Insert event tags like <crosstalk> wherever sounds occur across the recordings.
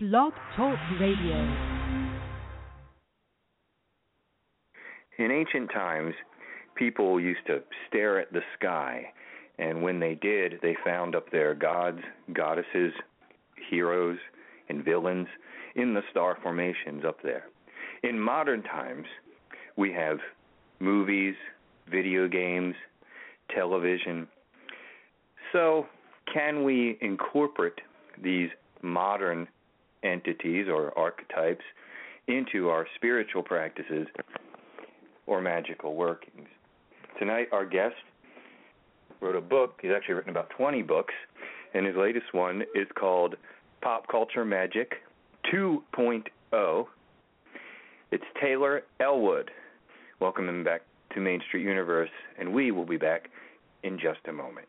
Blog Talk Radio. In ancient times, people used to stare at the sky, and when they did, they found up there gods, goddesses, heroes, and villains in the star formations up there. In modern times, we have movies, video games, television. So, can we incorporate these modern entities or archetypes into our spiritual practices or magical workings. Tonight, our guest wrote a book. He's actually written about 20 books, and his latest one is called Pop Culture Magic 2.0. It's Taylor Ellwood. Welcome him back to Main Street Universe, and we will be back in just a moment.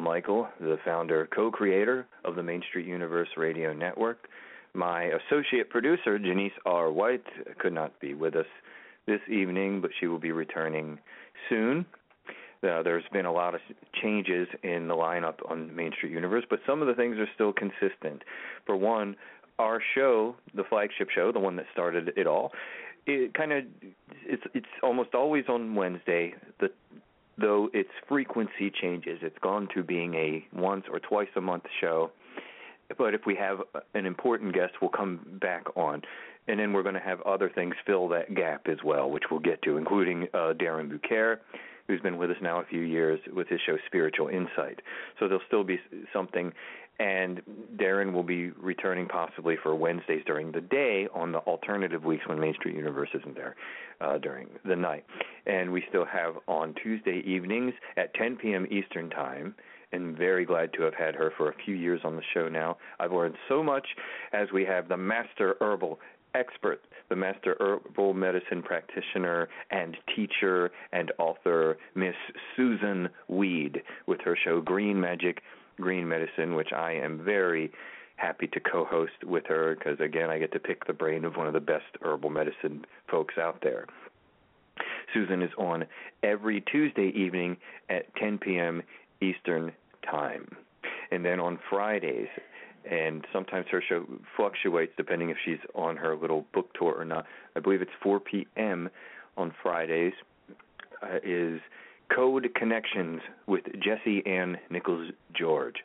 Michael, the founder, co creator of the Main Street Universe Radio Network. My associate producer, Janice R. White, could not be with us this evening, but she will be returning soon. Uh, there's been a lot of changes in the lineup on Main Street Universe, but some of the things are still consistent. For one, our show, the flagship show, the one that started it all, it kind of it's it's almost always on Wednesday. The though its frequency changes. It's gone to being a once or twice a month show. But if we have an important guest, we'll come back on. And then we're going to have other things fill that gap as well, which we'll get to, including uh, Darren Bouquet, who's been with us now a few years with his show Spiritual Insight. So there'll still be something and Darren will be returning possibly for Wednesdays during the day on the alternative weeks when Main Street Universe isn't there uh, during the night. And we still have on Tuesday evenings at 10 p.m. Eastern Time. And very glad to have had her for a few years on the show now. I've learned so much as we have the master herbal expert, the master herbal medicine practitioner and teacher and author, Miss Susun Weed, with her show Green Magic Green Medicine, which I am very happy to co-host with her because again I get to pick the brain of one of the best herbal medicine folks out there. Susun is on every Tuesday evening at 10 p.m. Eastern Time. And then on Fridays, and sometimes her show fluctuates depending if she's on her little book tour or not. I believe it's 4 p.m. on Fridays. Uh, is Code Connections with Jesse Ann Nichols George.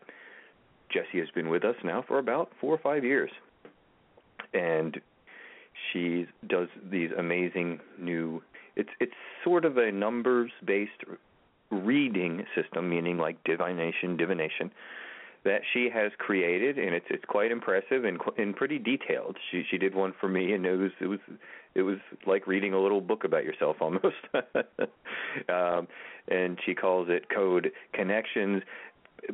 Jesse has been with us now for about four or five years. And she does these amazing new it's it's sort of a numbers based reading system, meaning like divination, divination, that she has created, and it's it's quite impressive and and pretty detailed. She she did one for me, and it was it was it was like reading a little book about yourself almost. <laughs> um, and she calls it Code Connections.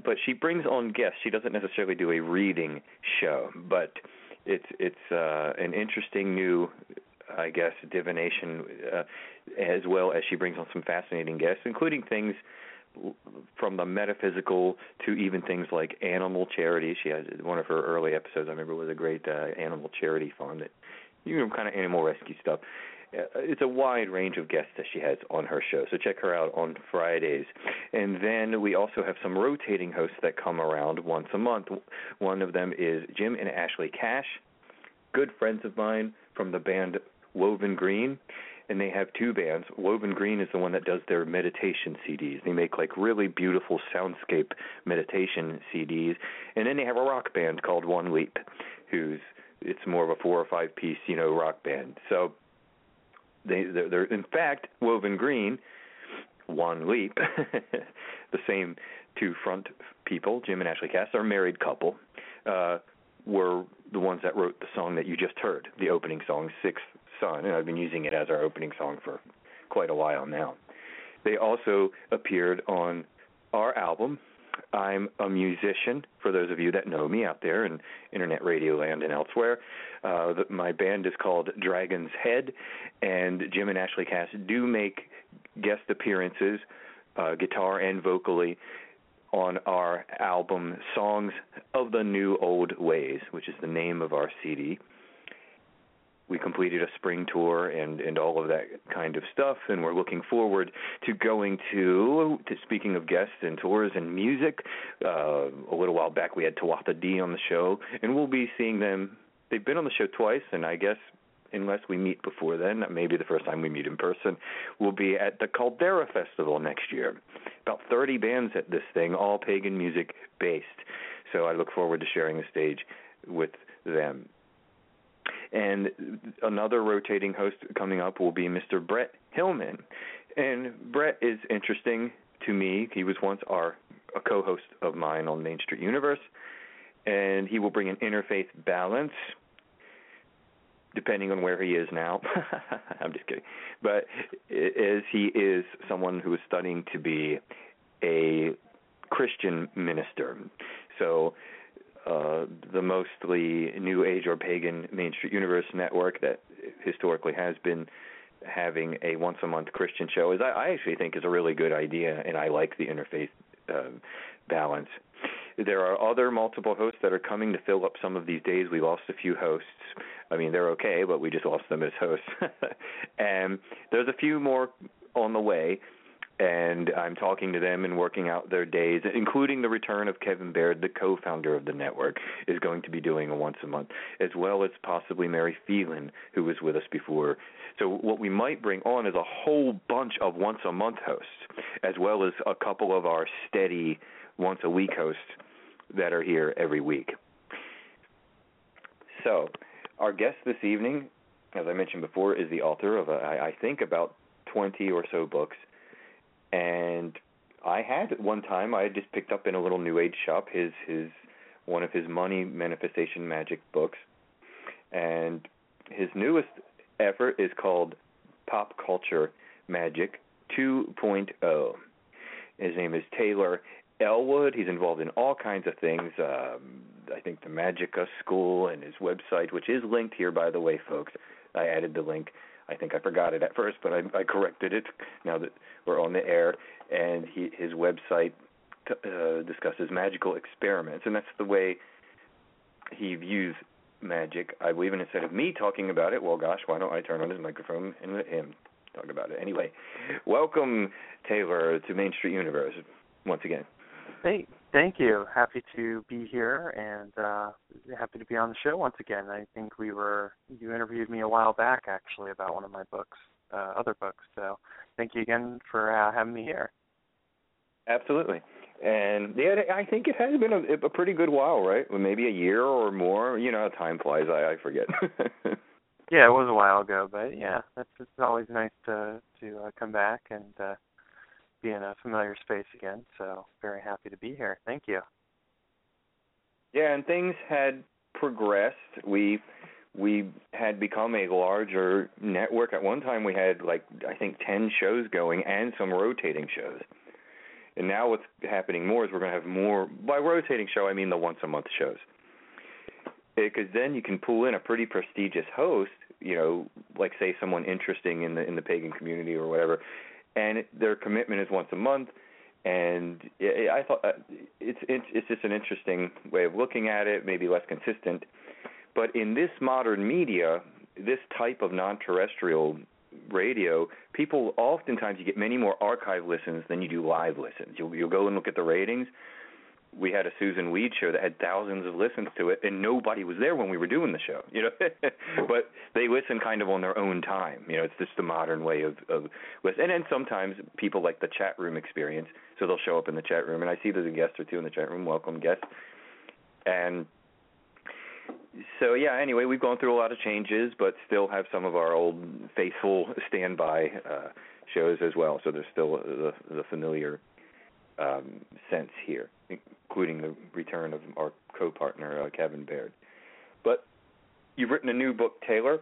But she brings on guests. She doesn't necessarily do a reading show, but it's it's uh, an interesting new, I guess, divination, uh, as well as she brings on some fascinating guests, including things from the metaphysical to even things like animal charity. She has one of her early episodes. I remember was a great uh, animal charity fund that you know kind of animal rescue stuff. Uh, it's a wide range of guests that she has on her show. So check her out on Fridays. And then we also have some rotating hosts that come around once a month. One of them is Jim and Ashley Cash, good friends of mine from the band Woven Green and they have two bands. Woven Green is the one that does their meditation CDs. They make like really beautiful soundscape meditation CDs, and then they have a rock band called One Leap, who's it's more of a four or five piece, you know, rock band. So they they're, they're in fact Woven Green, One Leap, <laughs> the same two front people, Jim and Ashley Cass, are a married couple. Uh, were the ones that wrote the song that you just heard, the opening song, Sixth Son, and I've been using it as our opening song for quite a while now. They also appeared on our album. I'm a musician, for those of you that know me out there in internet radio land and elsewhere. Uh, the, my band is called Dragon's Head, and Jim and Ashley Cass do make guest appearances, uh, guitar and vocally, on our album Songs of the New Old Ways, which is the name of our CD we completed a spring tour and and all of that kind of stuff and we're looking forward to going to, to speaking of guests and tours and music uh a little while back we had Tuatha Dea on the show and we'll be seeing them. They've been on the show twice and I guess unless we meet before then maybe the first time we meet in person we'll be at the Caldera Festival next year. About 30 bands at this thing all pagan music based so I look forward to sharing the stage with them and another rotating host coming up will be Mr. Brett Hillman. And Brett is interesting to me. He was once our a co-host of mine on Main Street Universe, and he will bring an interfaith balance depending on where he is now. <laughs> I'm just kidding. But as he is someone who is studying to be a Christian minister. So uh, the mostly New Age or pagan Main Street Universe network that historically has been having a once a month Christian show is I, I actually think is a really good idea, and I like the interfaith uh, balance. There are other multiple hosts that are coming to fill up some of these days. We lost a few hosts. I mean, they're okay, but we just lost them as hosts. <laughs> and there's a few more on the way and I'm talking to them and working out their days, including the return of Kevin Baird, the co-founder of the network, is going to be doing a once a month, as well as possibly Mary Phelan, who was with us before. So what we might bring on is a whole bunch of once a month hosts, as well as a couple of our steady once a week hosts that are here every week. So, our guest this evening, as I mentioned before, is the author of a, I think about 20 or so books and I had at one time I had just picked up in a little new age shop his his one of his money manifestation magic books, and his newest effort is called Pop Culture Magic 2.0. His name is Taylor Ellwood. He's involved in all kinds of things. Um, I think the Magica School and his website, which is linked here, by the way, folks. I added the link I think I forgot it at first, but I, I corrected it now that we're on the air. And he, his website t- uh, discusses magical experiments, and that's the way he views magic. I believe, and instead of me talking about it, well, gosh, why don't I turn on his microphone and let him talk about it? Anyway, welcome Taylor to Main Street Universe once again. Hey, thank you. Happy to be here and uh, happy to be on the show once again. I think we were you interviewed me a while back actually about one of my books, uh, other books. So thank you again for uh, having me here. Absolutely. And yeah, I think it has been a, a pretty good while, right? Well, maybe a year or more. You know how time flies. I, I forget. <laughs> yeah, it was a while ago, but yeah, it's, it's always nice to to uh, come back and uh, be in a familiar space again. So very happy to be here. Thank you. Yeah, and things had progressed. We we had become a larger network. At one time, we had like I think ten shows going and some rotating shows. And now what's happening more is we're going to have more. By rotating show, I mean the once a month shows. because then you can pull in a pretty prestigious host, you know, like say someone interesting in the in the pagan community or whatever, and it, their commitment is once a month. And it, I thought uh, it's it's just an interesting way of looking at it, maybe less consistent. But in this modern media, this type of non-terrestrial radio, people oftentimes you get many more archive listens than you do live listens. You'll you'll go and look at the ratings, we had a Susun Weed show that had thousands of listens to it, and nobody was there when we were doing the show. You know, <laughs> but they listen kind of on their own time. You know, it's just the modern way of of listen. And then sometimes people like the chat room experience, so they'll show up in the chat room, and I see there's a guest or two in the chat room. Welcome guests, and so yeah. Anyway, we've gone through a lot of changes, but still have some of our old faithful standby uh, shows as well. So there's still the the familiar um, sense here including the return of our co-partner uh, Kevin Baird. But you've written a new book, Taylor.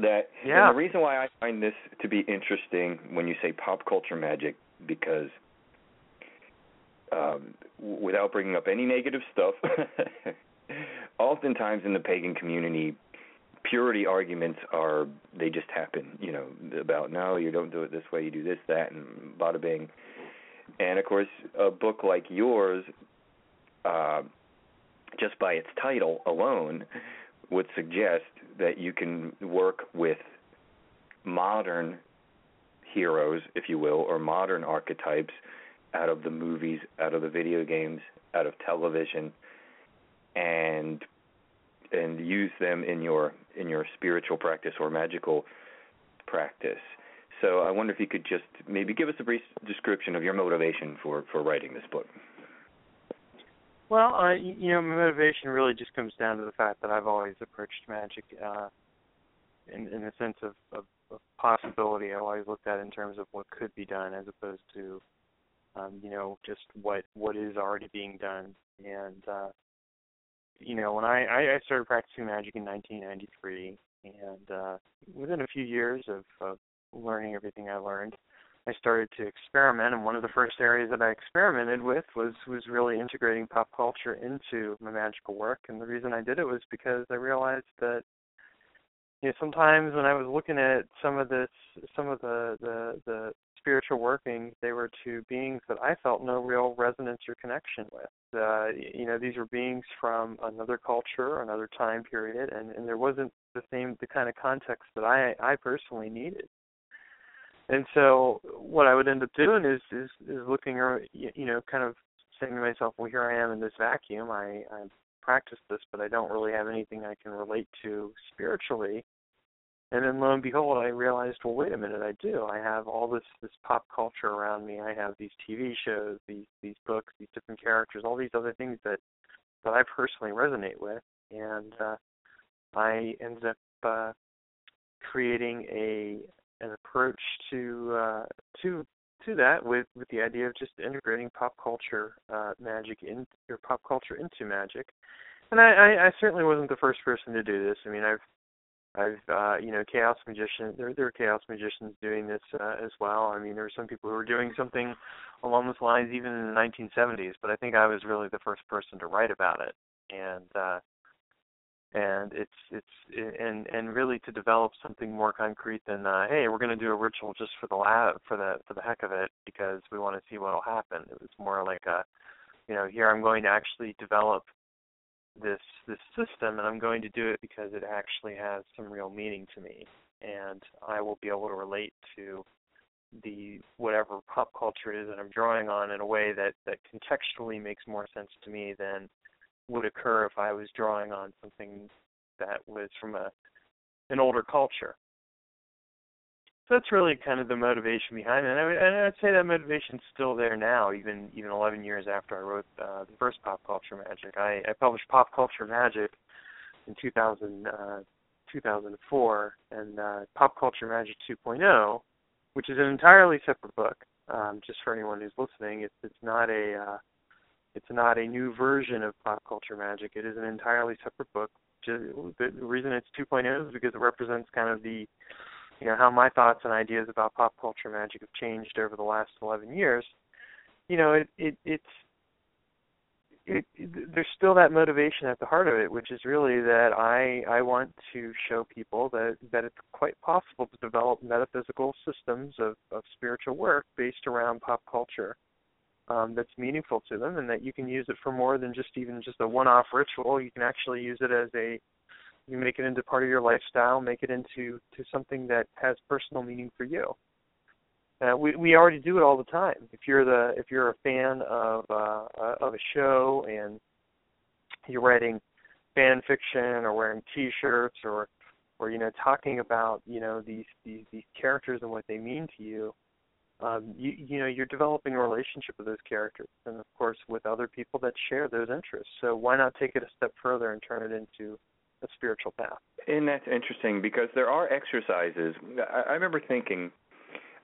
That yeah. and the reason why I find this to be interesting when you say pop culture magic because um, without bringing up any negative stuff, <laughs> oftentimes in the pagan community, purity arguments are they just happen. You know about no, you don't do it this way, you do this, that, and bada bing. And of course, a book like yours uh, just by its title alone, would suggest that you can work with modern heroes, if you will, or modern archetypes out of the movies, out of the video games, out of television, and and use them in your in your spiritual practice or magical practice. So I wonder if you could just maybe give us a brief description of your motivation for for writing this book. Well, uh, you know, my motivation really just comes down to the fact that I've always approached magic uh, in, in the sense of, of, of possibility. I've always looked at it in terms of what could be done, as opposed to, um, you know, just what what is already being done. And uh, you know, when I, I started practicing magic in 1993, and uh, within a few years of, of learning everything I learned, I started to experiment, and one of the first areas that I experimented with was was really integrating pop culture into my magical work. And the reason I did it was because I realized that you know sometimes when I was looking at some of this, some of the the the spiritual workings, they were to beings that I felt no real resonance or connection with. Uh, you know, these were beings from another culture, another time period, and and there wasn't the same the kind of context that I I personally needed and so what I would end up doing is is is looking or you know kind of saying to myself, well, here I am in this vacuum. I I practice this, but I don't really have anything I can relate to spiritually. And then lo and behold, I realized, well, wait a minute, I do. I have all this this pop culture around me. I have these TV shows, these these books, these different characters, all these other things that that I personally resonate with, and uh, I ended up uh, creating a an approach to uh, to to that with with the idea of just integrating pop culture uh, magic in or pop culture into magic. And I, I, I certainly wasn't the first person to do this. I mean, I've I've uh, you know chaos magician there there are chaos magicians doing this uh, as well. I mean, there were some people who were doing something along those lines even in the 1970s, but I think I was really the first person to write about it. And uh, and it's it's and and really to develop something more concrete than uh, hey we're going to do a ritual just for the lab for the for the heck of it because we want to see what will happen. It was more like a you know here i'm going to actually develop this this system and i'm going to do it because it actually has some real meaning to me and i will be able to relate to the whatever pop culture is that i'm drawing on in a way that that contextually makes more sense to me than would occur if I was drawing on something that was from a an older culture. So that's really kind of the motivation behind it, and, I and I'd say that motivation's still there now, even even 11 years after I wrote uh, the first Pop Culture Magic. I, I published Pop Culture Magic in 2000, uh, 2004, and uh, Pop Culture Magic 2.0, which is an entirely separate book. Um, just for anyone who's listening, it's it's not a uh, it's not a new version of pop culture magic. It is an entirely separate book. The reason it's 2.0 is because it represents kind of the, you know, how my thoughts and ideas about pop culture magic have changed over the last 11 years. You know, it it it's it, there's still that motivation at the heart of it, which is really that I I want to show people that that it's quite possible to develop metaphysical systems of of spiritual work based around pop culture um, that's meaningful to them, and that you can use it for more than just even just a one-off ritual. You can actually use it as a you make it into part of your lifestyle, make it into to something that has personal meaning for you. Uh, we we already do it all the time. If you're the if you're a fan of uh, uh, of a show and you're writing fan fiction or wearing T-shirts or or you know talking about you know these these these characters and what they mean to you, um, you you know you're developing a relationship with those characters and of course with other people that share those interests. So why not take it a step further and turn it into a spiritual path? And that's interesting because there are exercises. I, I remember thinking,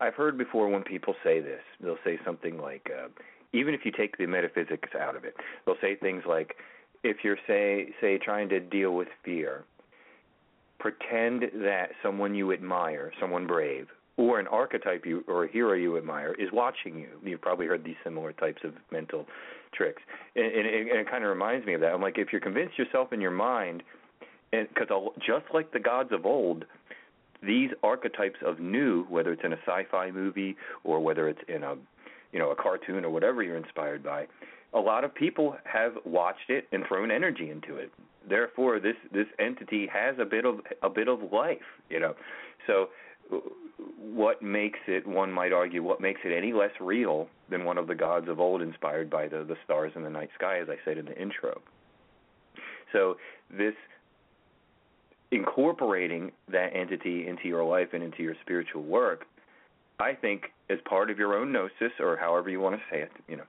I've heard before when people say this, they'll say something like, uh, even if you take the metaphysics out of it, they'll say things like, if you're say say trying to deal with fear, pretend that someone you admire, someone brave, or an archetype you or a hero you admire is watching you. You've probably heard these similar types of mental tricks, and, and, it, and it kind of reminds me of that. I'm like, if you're convinced yourself in your mind, and because just like the gods of old, these archetypes of new, whether it's in a sci-fi movie or whether it's in a you know a cartoon or whatever you're inspired by, a lot of people have watched it and thrown energy into it. Therefore, this this entity has a bit of a bit of life, you know. So what makes it, one might argue, what makes it any less real than one of the gods of old inspired by the, the stars in the night sky, as I said in the intro? So, this incorporating that entity into your life and into your spiritual work, I think, as part of your own gnosis, or however you want to say it, you know,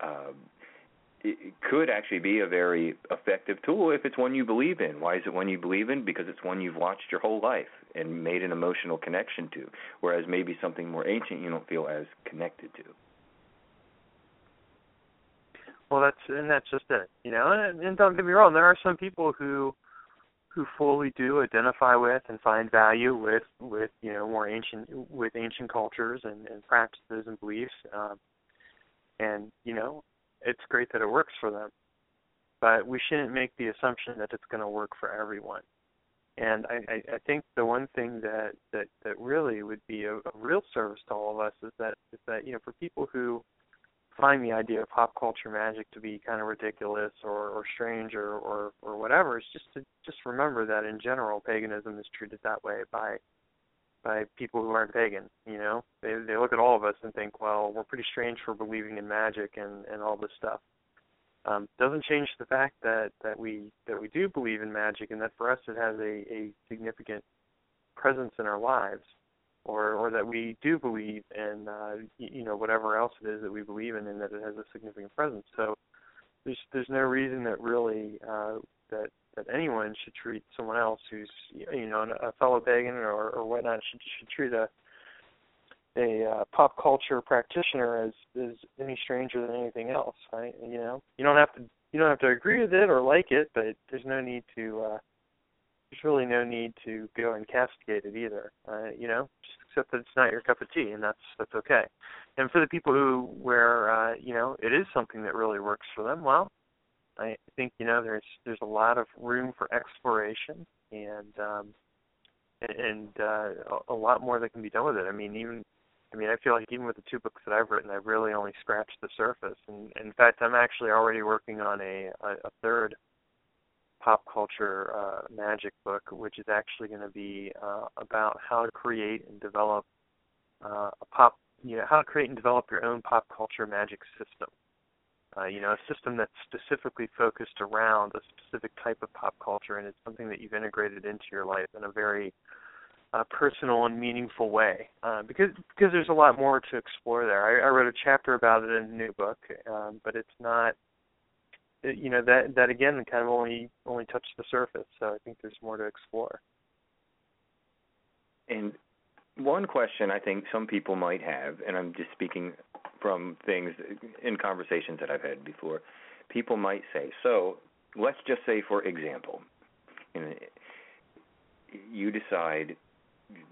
um, it could actually be a very effective tool if it's one you believe in. Why is it one you believe in? Because it's one you've watched your whole life and made an emotional connection to, whereas maybe something more ancient you don't feel as connected to. Well, that's and that's just it, you know. And, and don't get me wrong, there are some people who who fully do identify with and find value with with you know more ancient with ancient cultures and, and practices and beliefs. Um, and you know it's great that it works for them. But we shouldn't make the assumption that it's going to work for everyone. And I, I, I think the one thing that, that, that really would be a, a real service to all of us is that is that you know for people who find the idea of pop culture magic to be kind of ridiculous or, or strange or, or, or whatever, it's just to just remember that in general paganism is treated that way by by people who aren't pagan. You know, they they look at all of us and think, well, we're pretty strange for believing in magic and and all this stuff. Um, doesn't change the fact that that we that we do believe in magic and that for us it has a a significant presence in our lives, or or that we do believe in uh, you know whatever else it is that we believe in and that it has a significant presence. So there's there's no reason that really uh, that that anyone should treat someone else who's you know a fellow pagan or, or whatnot should should treat a a uh, pop culture practitioner as as any stranger than anything else. Right? You know, you don't have to you don't have to agree with it or like it, but there's no need to. uh There's really no need to go and castigate it either. Uh, you know, just accept that it's not your cup of tea, and that's that's okay. And for the people who where uh, you know it is something that really works for them, well, I think you know there's there's a lot of room for exploration and um, and uh, a lot more that can be done with it. I mean, even I mean, I feel like even with the two books that I've written, I've really only scratched the surface. And, in fact, I'm actually already working on a a, a third pop culture uh, magic book, which is actually going to be uh, about how to create and develop uh, a pop, you know, how to create and develop your own pop culture magic system uh, you know, a system that's specifically focused around a specific type of pop culture, and it's something that you've integrated into your life in a very uh, personal and meaningful way. Uh, because because there's a lot more to explore there. I, I wrote a chapter about it in a new book, um, but it's not. It, you know that that again kind of only only touched the surface. So I think there's more to explore. And one question I think some people might have, and I'm just speaking from things in conversations that I've had before, people might say, so let's just say, for example, you, decide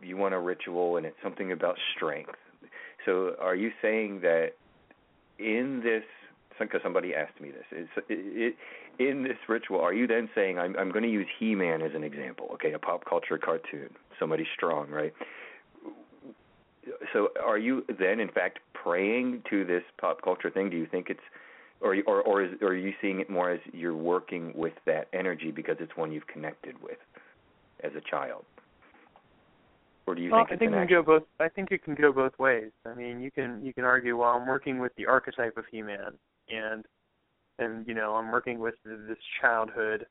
you want a ritual and it's something about strength. So are you saying that in this because somebody asked me this. In this ritual, are you then saying I'm I'm going to use He-Man as an example? Okay, a pop culture cartoon, somebody strong, right? So, are you then in fact praying to this pop culture thing? Do you think it's or or or, is, or are you seeing it more as you're working with that energy because it's one you've connected with as a child? Or do you well, think I think it can go both. I think it can go both ways. I mean, you can you can argue, well, I'm working with the archetype of He-Man, and and you know, I'm working with this childhood,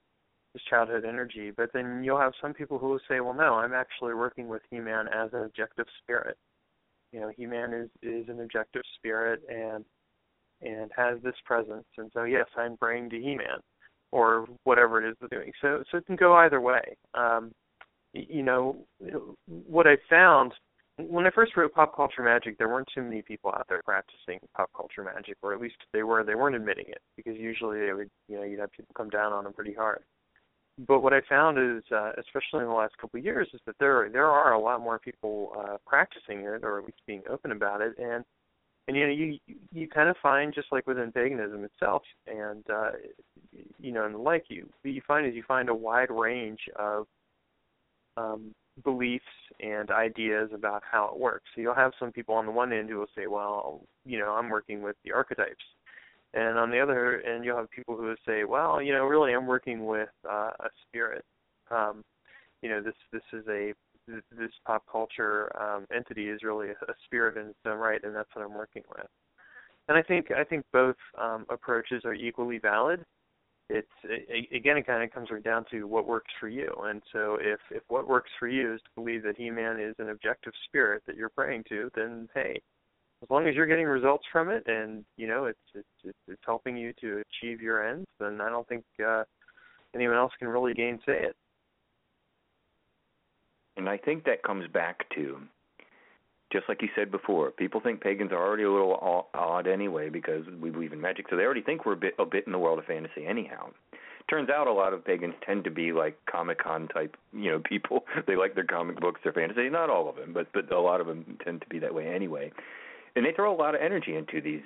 this childhood energy. But then you'll have some people who will say, well, no, I'm actually working with He-Man as an objective spirit. You know, He-Man is is an objective spirit, and and has this presence. And so, yes, I'm praying to He-Man, or whatever it is they're doing. So, so it can go either way. Um, you know, what I found when I first wrote Pop Culture Magic, there weren't too many people out there practicing pop culture magic, or at least they were. They weren't admitting it because usually they would, you know, you'd have people come down on them pretty hard. But what I found is, uh, especially in the last couple of years, is that there there are a lot more people uh, practicing it, or at least being open about it, and and you know you you kind of find just like within paganism itself and uh you know and the like you what you find is you find a wide range of um beliefs and ideas about how it works. So you'll have some people on the one end who will say well you know i'm working with the archetypes and on the other end you'll have people who say well you know really i'm working with uh a spirit um you know this this is a this pop culture um, entity is really a, a spirit in its own right, and that's what I'm working with. And I think I think both um, approaches are equally valid. It's it, again, it kind of comes right down to what works for you. And so, if if what works for you is to believe that He-Man is an objective spirit that you're praying to, then hey, as long as you're getting results from it, and you know it's it's it's helping you to achieve your ends, then I don't think uh, anyone else can really gainsay it. And I think that comes back to, just like you said before, people think pagans are already a little odd anyway because we believe in magic, so they already think we're a bit a bit in the world of fantasy anyhow. Turns out a lot of pagans tend to be like Comic Con type, you know, people. <laughs> they like their comic books, their fantasy. Not all of them, but but a lot of them tend to be that way anyway. And they throw a lot of energy into these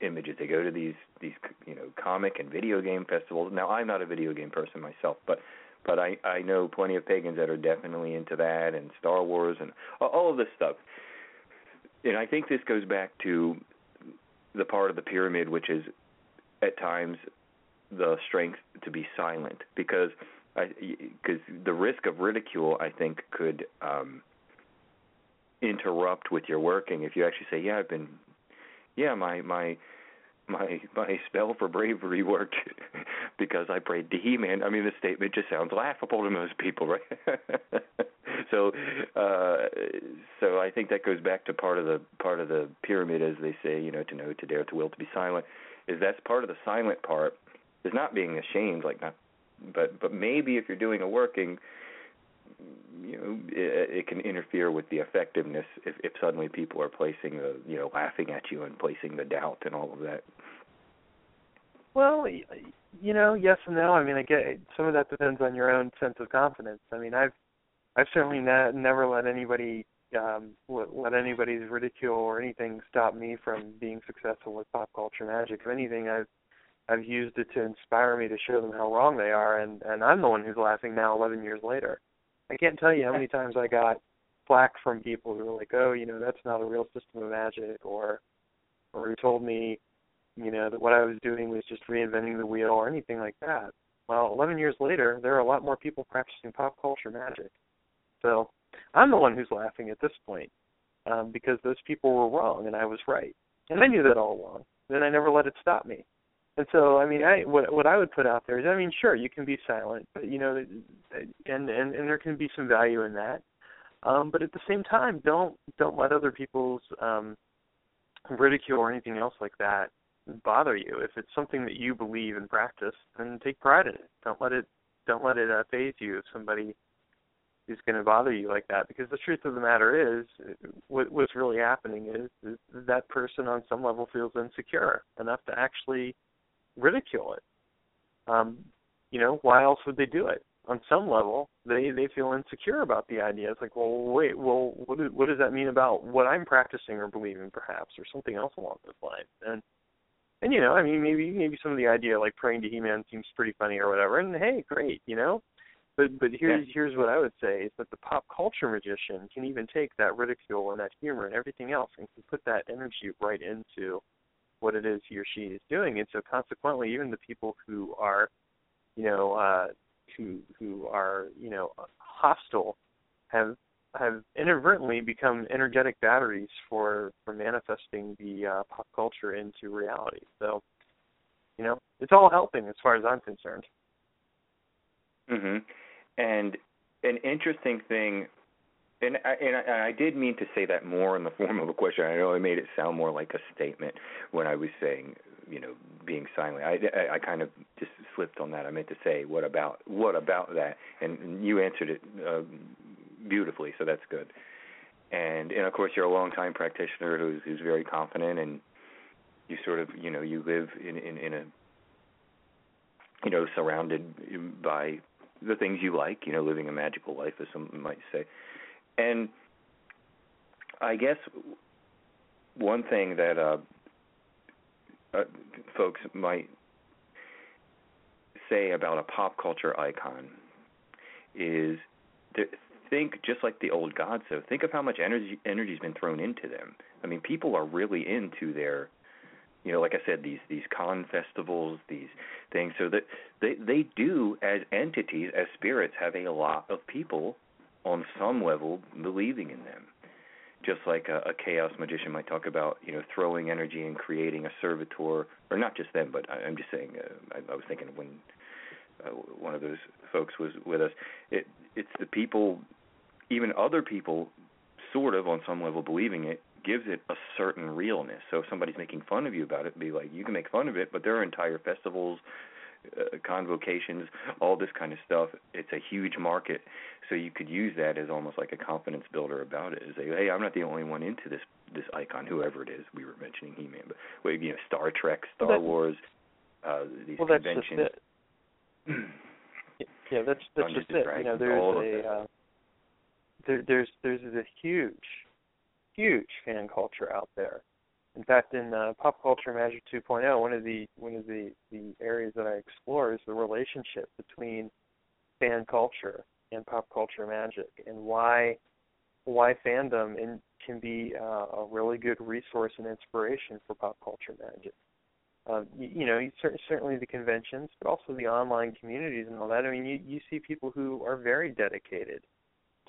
images. They go to these these you know comic and video game festivals. Now I'm not a video game person myself, but but I I know plenty of pagans that are definitely into that and Star Wars and all of this stuff. And I think this goes back to the part of the pyramid which is at times the strength to be silent because I because the risk of ridicule I think could um interrupt with your working if you actually say yeah I've been yeah my my my my spell for bravery worked <laughs> because I prayed to He-Man. I mean, the statement just sounds laughable to most people, right? <laughs> so, uh, so I think that goes back to part of the part of the pyramid, as they say, you know, to know, to dare, to will, to be silent. Is that's part of the silent part is not being ashamed, like not, but but maybe if you're doing a working, you know it, can interfere with the effectiveness if, if suddenly people are placing the you know laughing at you and placing the doubt and all of that. Well, you know, yes and no. I mean, I get some of that depends on your own sense of confidence. I mean, I've I've certainly ne- never let anybody um let, let anybody's ridicule or anything stop me from being successful with pop culture magic. If anything, I've I've used it to inspire me to show them how wrong they are, and and I'm the one who's laughing now, 11 years later. I can't tell you how many times I got flack from people who were like, "Oh, you know, that's not a real system of magic," or or who told me, you know, that what I was doing was just reinventing the wheel or anything like that. Well, 11 years later, there are a lot more people practicing pop culture magic. So I'm the one who's laughing at this point um, because those people were wrong and I was right, and I knew that all along. Then I never let it stop me. And so, I mean, I what what I would put out there is, I mean, sure, you can be silent, but you know, and and and there can be some value in that. Um, but at the same time, don't don't let other people's um, ridicule or anything else like that bother you. If it's something that you believe and practice, then take pride in it. Don't let it don't let it uh, phase you if somebody is going to bother you like that. Because the truth of the matter is, what, what's really happening is, is that person on some level feels insecure enough to actually ridicule it. Um, you know, why else would they do it? On some level, they they feel insecure about the idea. It's like, well, wait, well, what do, what does that mean about what I'm practicing or believing, perhaps, or something else along those lines? And and you know, I mean, maybe maybe some of the idea like praying to He-Man seems pretty funny or whatever. And hey, great, you know. But but here's yeah. here's what I would say is that the pop culture magician can even take that ridicule and that humor and everything else and can put that energy right into what it is he or she is doing. And so consequently, even the people who are, you know, uh, who who are you know hostile have have inadvertently become energetic batteries for for manifesting the uh, pop culture into reality. So, you know, it's all helping as far as I'm concerned. Mhm. And an interesting thing, and I, and I, and I did mean to say that more in the <laughs> form of a question. I know I made it sound more like a statement when I was saying, you know, being silent. I, I, I kind of just slipped on that. I meant to say, what about what about that? And you answered it uh, beautifully, so that's good. And and of course, you're a long time practitioner who's who's very confident, and you sort of you know you live in in, in a you know surrounded by the things you like, you know, living a magical life, as some might say. And I guess one thing that uh, uh, folks might say about a pop culture icon is think just like the old gods. So think of how much energy energy's been thrown into them. I mean, people are really into their you know, like I said, these these con festivals, these things, so that they they do as entities, as spirits, have a lot of people on some level believing in them. Just like a, a chaos magician might talk about, you know, throwing energy and creating a servitor, or not just them, but I, I'm just saying. Uh, I, I was thinking when uh, one of those folks was with us, it it's the people, even other people, sort of on some level believing it gives it a certain realness. So if somebody's making fun of you about it, be like, you can make fun of it, but there are entire festivals, uh, convocations, all this kind of stuff. It's a huge market, so you could use that as almost like a confidence builder about it. Is say, hey, I'm not the only one into this this icon, whoever it is. We were mentioning He-Man, but well, you know, Star Trek, Star well, Wars, uh, these well, conventions. That's just it. yeah, that's that's just it. You know, there's a uh, there, there's there's a huge huge fan culture out there. In fact, in uh, Pop Culture Magic 2.0, one of the one of the the areas that I explore is the relationship between fan culture and pop culture magic, and why why fandom in, can be uh, a really good resource and inspiration for pop culture magic. Um, you, you know, you, certainly the conventions, but also the online communities and all that. I mean, you you see people who are very dedicated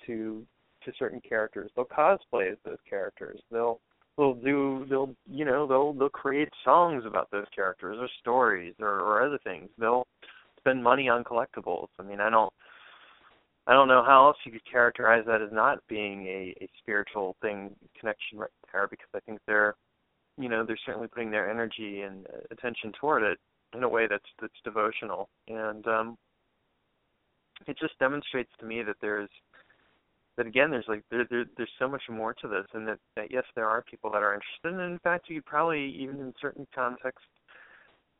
to to certain characters. They'll cosplay as those characters. They'll they'll do they'll you know they'll they'll create songs about those characters or stories or, or other things. They'll spend money on collectibles. I mean, I don't I don't know how else you could characterize that as not being a, a spiritual thing connection right there because I think they're you know they're certainly putting their energy and attention toward it in a way that's that's devotional and um it just demonstrates to me that there's that again there's like there, there there's so much more to this and that, that yes there are people that are interested. And in fact you could probably even in certain contexts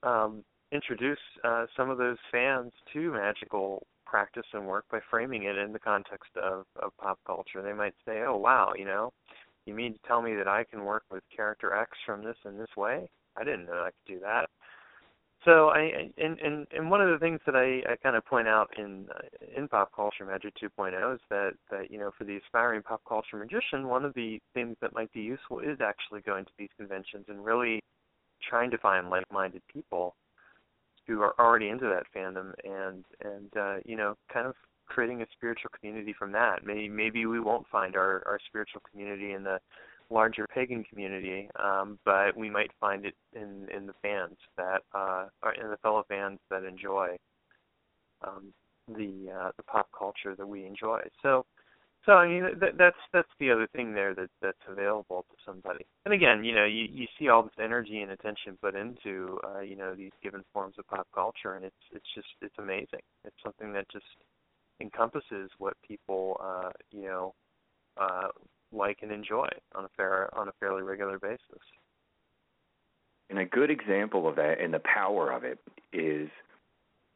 um introduce uh some of those fans to magical practice and work by framing it in the context of of pop culture. They might say oh wow you know you mean to tell me that I can work with character X from this in this way? I didn't know I could do that so I and and and one of the things that I, I kind of point out in uh, in pop culture magic 2.0 is that that you know for the aspiring pop culture magician, one of the things that might be useful is actually going to these conventions and really trying to find like-minded people who are already into that fandom and and uh, you know kind of creating a spiritual community from that. Maybe maybe we won't find our our spiritual community in the larger pagan community, um, but we might find it in in the fans that uh, are in the fellow fans that enjoy um, the uh, the pop culture that we enjoy. So, so I mean that, that's that's the other thing there that that's available to somebody. And again, you know, you you see all this energy and attention put into uh, you know these given forms of pop culture, and it's it's just it's amazing. It's something that just encompasses what people uh, you know uh, like and enjoy on a fair on a fairly regular basis. And a good example of that and the power of it is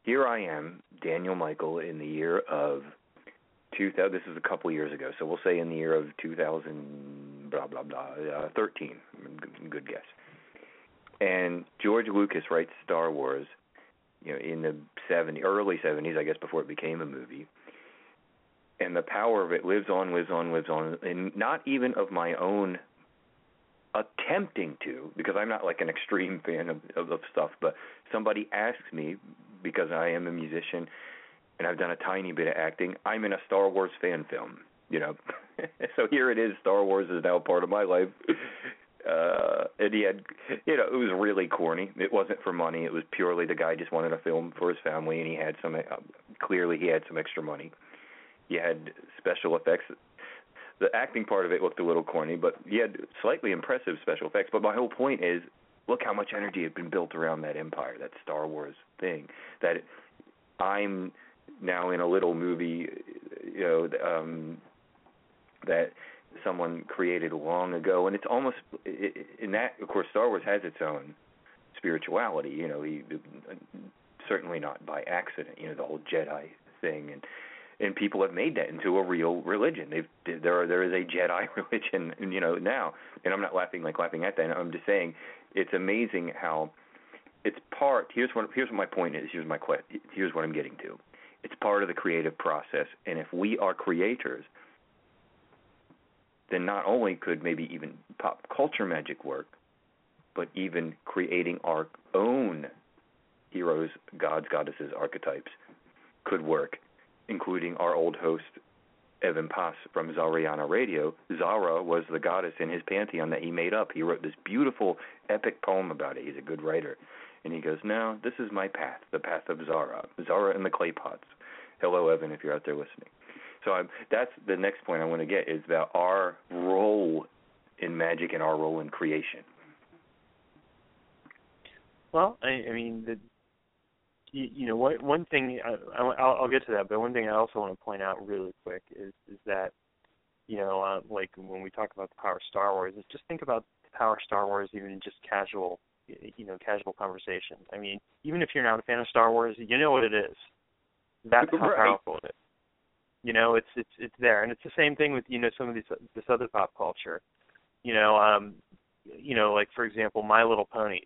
here I am, Daniel Michael, in the year of 2000. This is a couple years ago, so we'll say in the year of 2000, blah blah blah, uh, 13. Good, good guess. And George Lucas writes Star Wars, you know, in the 70 early 70s, I guess, before it became a movie. And the power of it lives on, lives on, lives on, and not even of my own attempting to, because I'm not like an extreme <laughs> fan of, of, of stuff, but somebody asks me because I am a musician and I've done a tiny bit of acting. I'm in a Star Wars fan film, you know. <laughs> so here it is. Star Wars is now part of my life uh and he had you know it was really corny it wasn't for money it was purely the guy just wanted a film for his family and he had some uh, clearly he had some extra money he had special effects the acting part of it looked a little corny but he had slightly impressive special effects but my whole point is look how much energy had been built around that empire that star wars thing that i'm now in a little movie you know um that someone created long ago, and it's almost in that. Of course, Star Wars has its own spirituality. You know, he, certainly not by accident. You know, the whole Jedi thing, and and people have made that into a real religion. They've there are, there is a Jedi <laughs> religion, you know, now. And I'm not laughing like laughing at that. I'm just saying it's amazing how it's part. Here's what here's what my point is. Here's my question. Here's what I'm getting to. It's part of the creative process, and if we are creators then not only could maybe even pop culture magic work, but even creating our own heroes, gods, goddesses, archetypes could work, including our old host Evan Pass from Zariana Radio. Zara was the goddess in his pantheon that he made up. He wrote this beautiful epic poem about it. He's a good writer. And he goes, No, this is my path, the path of Zara. Zara and the clay pots. Hello, Evan, if you're out there listening. So I'm, that's the next point I want to get is about our role in magic and our role in creation. Well, I, I mean, the, you, you know, what, one thing I, I'll, I'll get to that, but one thing I also want to point out really quick is is that, you know, uh, like when we talk about the power of Star Wars, is just think about the power of Star Wars even in just casual, you know, casual conversation. I mean, even if you're not a fan of Star Wars, you know what it is. That's how right. powerful it is. You know, it's it's it's there, and it's the same thing with you know some of these this other pop culture. You know, um, you know, like for example, My Little Ponies.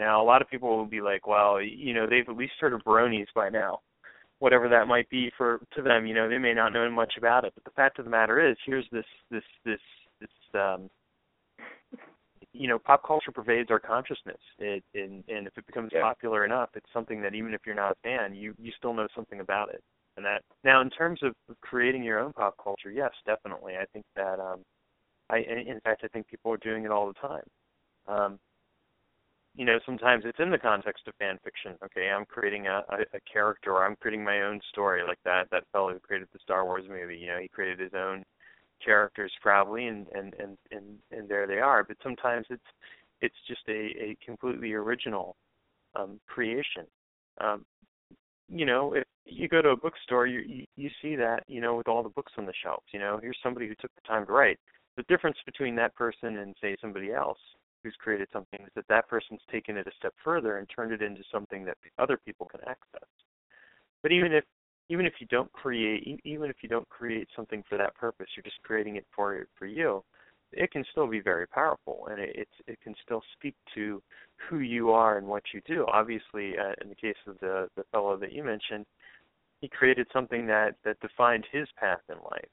Now, a lot of people will be like, well, you know, they've at least heard of bronies by now, whatever that might be for to them. You know, they may not know much about it, but the fact of the matter is, here's this this this this um, you know, pop culture pervades our consciousness. It, and, and if it becomes yeah. popular enough, it's something that even if you're not a fan, you you still know something about it and that. Now, in terms of creating your own pop culture, yes, definitely. I think that um, I, in fact, I think people are doing it all the time. Um, you know, sometimes it's in the context of fan fiction. Okay, I'm creating a, a, a character, or I'm creating my own story, like that that fellow who created the Star Wars movie. You know, he created his own characters probably, and and and and, and there they are. But sometimes it's it's just a, a completely original um, creation. Um, you know, if you go to a bookstore, you, you you see that you know with all the books on the shelves. You know, here's somebody who took the time to write. The difference between that person and say somebody else who's created something is that that person's taken it a step further and turned it into something that other people can access. But even if even if you don't create even if you don't create something for that purpose, you're just creating it for for you. It can still be very powerful, and it it can still speak to who you are and what you do. Obviously, uh, in the case of the the fellow that you mentioned, he created something that that defined his path in life.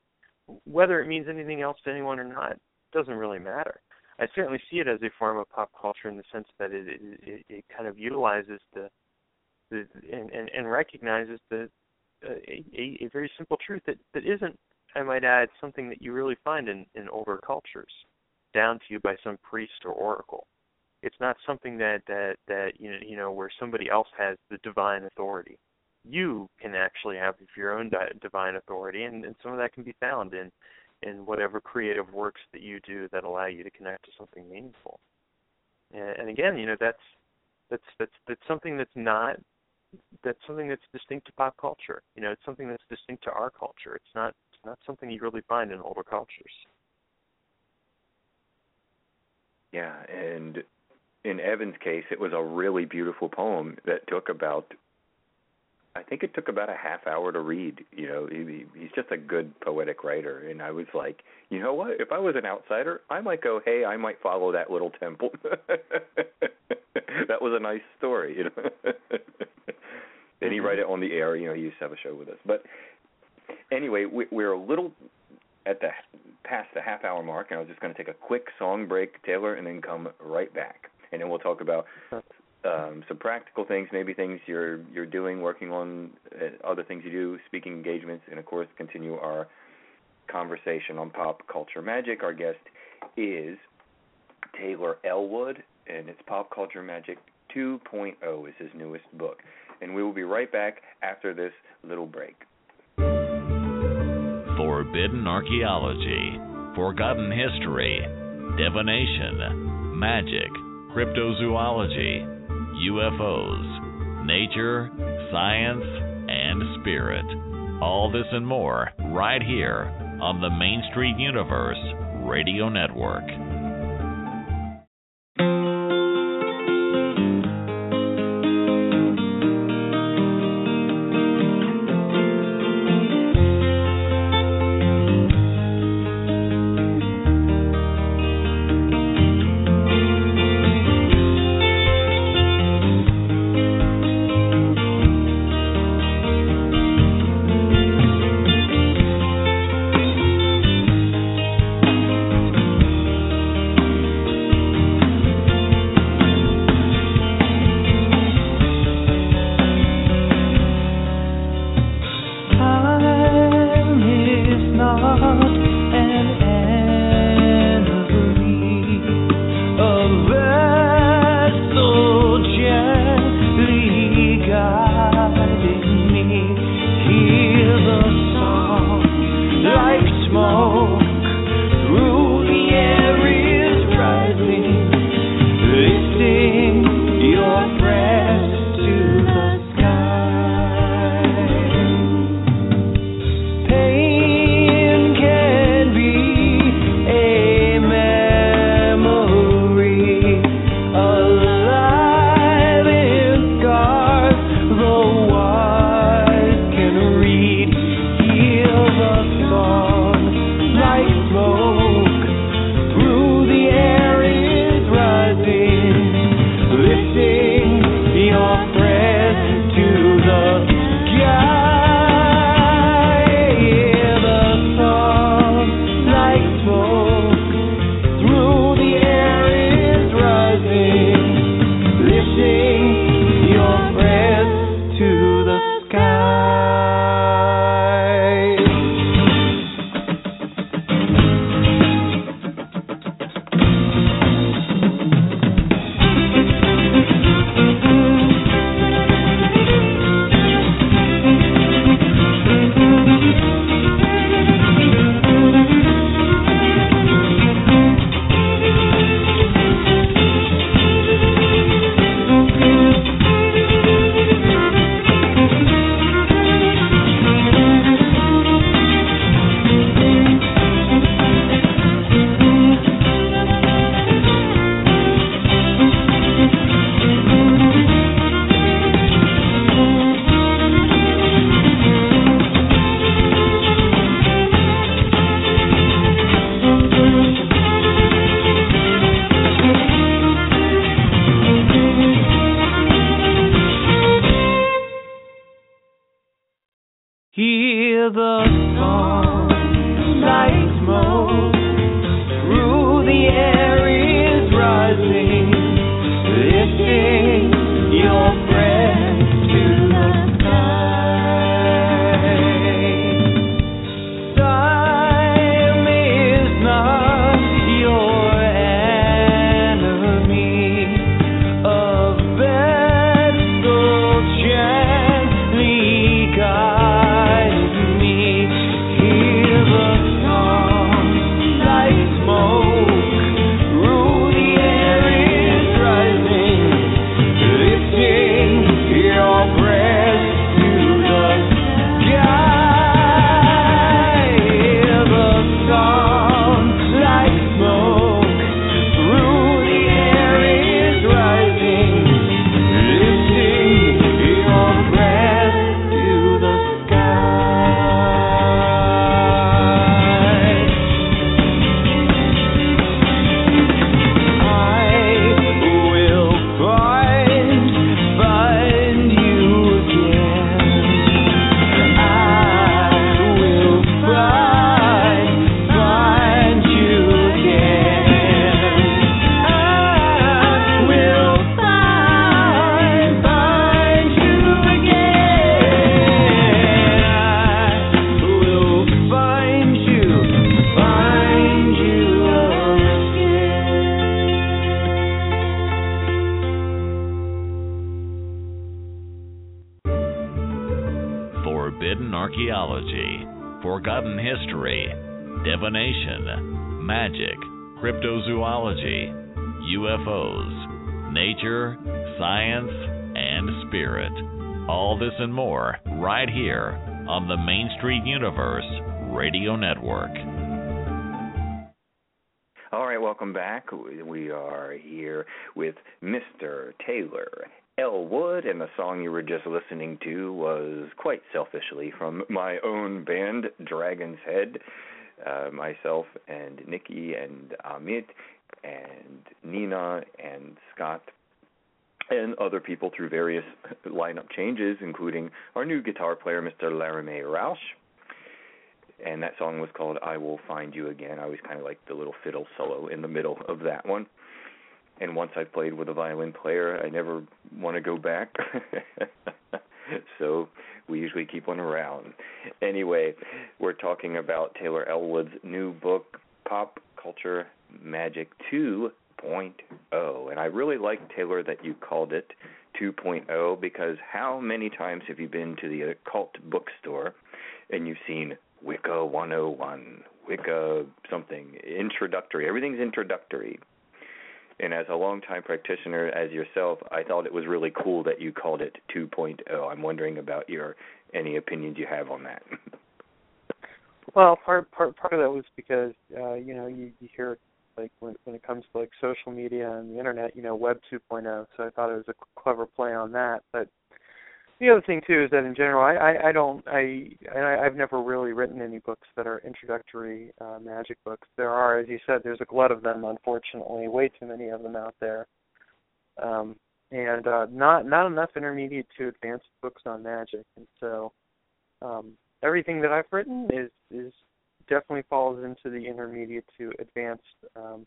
Whether it means anything else to anyone or not doesn't really matter. I certainly see it as a form of pop culture in the sense that it it, it kind of utilizes the the and and, and recognizes the uh, a, a very simple truth that that isn't I might add something that you really find in in older cultures down to you by some priest or oracle. It's not something that that that you know you know where somebody else has the divine authority you can actually have your own divine authority, and, and some of that can be found in in whatever creative works that you do that allow you to connect to something meaningful. And, and again, you know that's that's that's that's something that's not that's something that's distinct to pop culture. You know, it's something that's distinct to our culture. It's not it's not something you really find in older cultures. Yeah, and in Evan's case, it was a really beautiful poem that took about I think it took about a half hour to read. You know, he, he's just a good poetic writer, and I was like, you know what? If I was an outsider, I might go, hey, I might follow that little temple. <laughs> that was a nice story, you know. <laughs> then he Mhm. write it on the air. You know, he used to have a show with us. But anyway, we, we're a little at the past the half hour mark, and I was just going to take a quick song break, Taylor, and then come right back, and then we'll talk about um, some practical things, maybe things you're you're doing, working on uh, other things you do, speaking engagements, and of course continue our conversation on pop culture magic. Our guest is Taylor Ellwood, and it's Pop Culture Magic 2.0 is his newest book, and we will be right back after this little break. Forbidden archaeology, forgotten history, divination, magic, cryptozoology, UFOs, nature, science, and spirit. All this and more right here on the Main Street Universe Radio Network. And more right here on the Main Street Universe Radio Network. All right, welcome back. We are here with Mr. Taylor Ellwood, and the song you were just listening to was quite selfishly from my own band, Dragon's Head. Uh, myself and Nikki and Amit and Nina and Scott and other people through various lineup changes, including our new guitar player, Mr. Laramie Roush. And that song was called I Will Find You Again. I always kind of like the little fiddle solo in the middle of that one. And once I played with a violin player, I never want to go back. <laughs> so we usually keep one around. Anyway, we're talking about Taylor Ellwood's new book, Pop Culture Magic 2 2.0. And I really like, Taylor, that you called it 2.0 because how many times have you been to the occult bookstore and you've seen Wicca 101, Wicca something, introductory? Everything's introductory. And as a longtime practitioner as yourself, I thought it was really cool that you called it 2.0. I'm wondering about your any opinions you have on that. Well, part part part of that was because uh, you know you, you hear like when when it comes to like social media and the internet, you know, Web 2.0. So I thought it was a clever play on that. But the other thing too is that in general, I I, I don't I, I I've never really written any books that are introductory uh, magic books. There are, as you said, there's a glut of them. Unfortunately, way too many of them out there. Um, and uh, not not enough intermediate to advanced books on magic, and so um, everything that I've written is is definitely falls into the intermediate to advanced um,